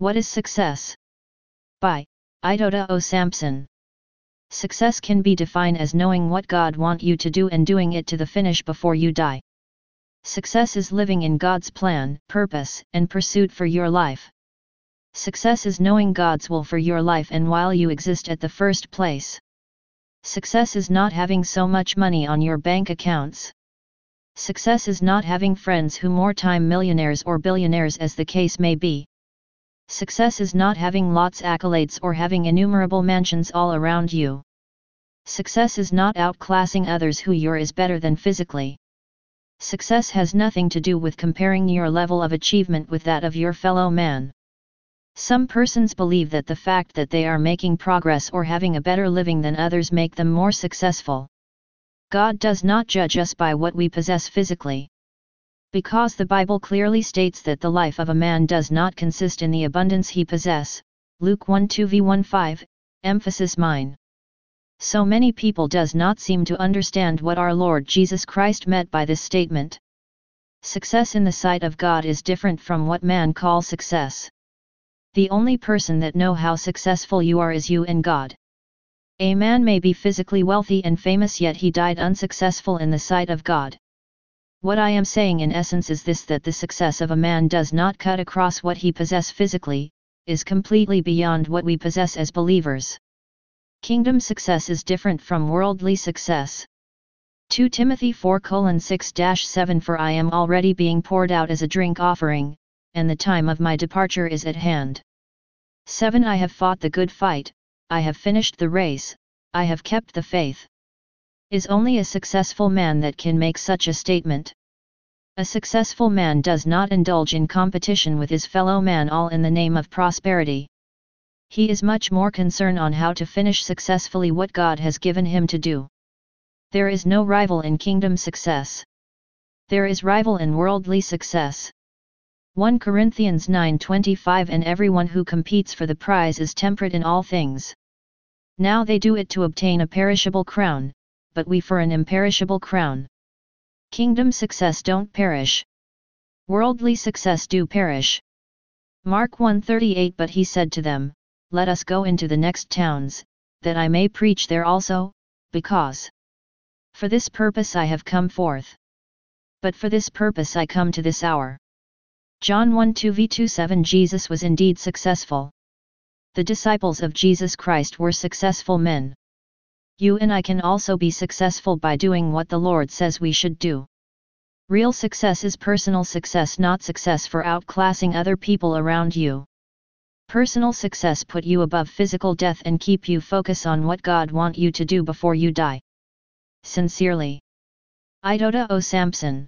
What is success? By Idota O. Sampson. Success can be defined as knowing what God want you to do and doing it to the finish before you die. Success is living in God's plan, purpose, and pursuit for your life. Success is knowing God's will for your life and while you exist at the first place. Success is not having so much money on your bank accounts. Success is not having friends who more time millionaires or billionaires as the case may be. Success is not having lots accolades or having innumerable mansions all around you. Success is not outclassing others who you're is better than physically. Success has nothing to do with comparing your level of achievement with that of your fellow man. Some persons believe that the fact that they are making progress or having a better living than others make them more successful. God does not judge us by what we possess physically. Because the Bible clearly states that the life of a man does not consist in the abundance he possess, Luke 1 2 v 1 5, emphasis mine. So many people does not seem to understand what our Lord Jesus Christ meant by this statement. Success in the sight of God is different from what man calls success. The only person that know how successful you are is you and God. A man may be physically wealthy and famous yet he died unsuccessful in the sight of God. What I am saying in essence is this that the success of a man does not cut across what he possess physically, is completely beyond what we possess as believers. Kingdom success is different from worldly success. 2 Timothy 4 6 7 For I am already being poured out as a drink offering, and the time of my departure is at hand. 7 I have fought the good fight, I have finished the race, I have kept the faith. Is only a successful man that can make such a statement. A successful man does not indulge in competition with his fellow man all in the name of prosperity. He is much more concerned on how to finish successfully what God has given him to do. There is no rival in kingdom success. There is rival in worldly success. 1 Corinthians 9:25 And everyone who competes for the prize is temperate in all things. Now they do it to obtain a perishable crown, but we for an imperishable crown. Kingdom success don't perish. Worldly success do perish. Mark 1:38 But he said to them, Let us go into the next towns, that I may preach there also, because for this purpose I have come forth. But for this purpose I come to this hour. John 1 2 v 2 7 Jesus was indeed successful. The disciples of Jesus Christ were successful men. You and I can also be successful by doing what the Lord says we should do. Real success is personal success not success for outclassing other people around you. Personal success put you above physical death and keep you focus on what God want you to do before you die. Sincerely. Idota O. Sampson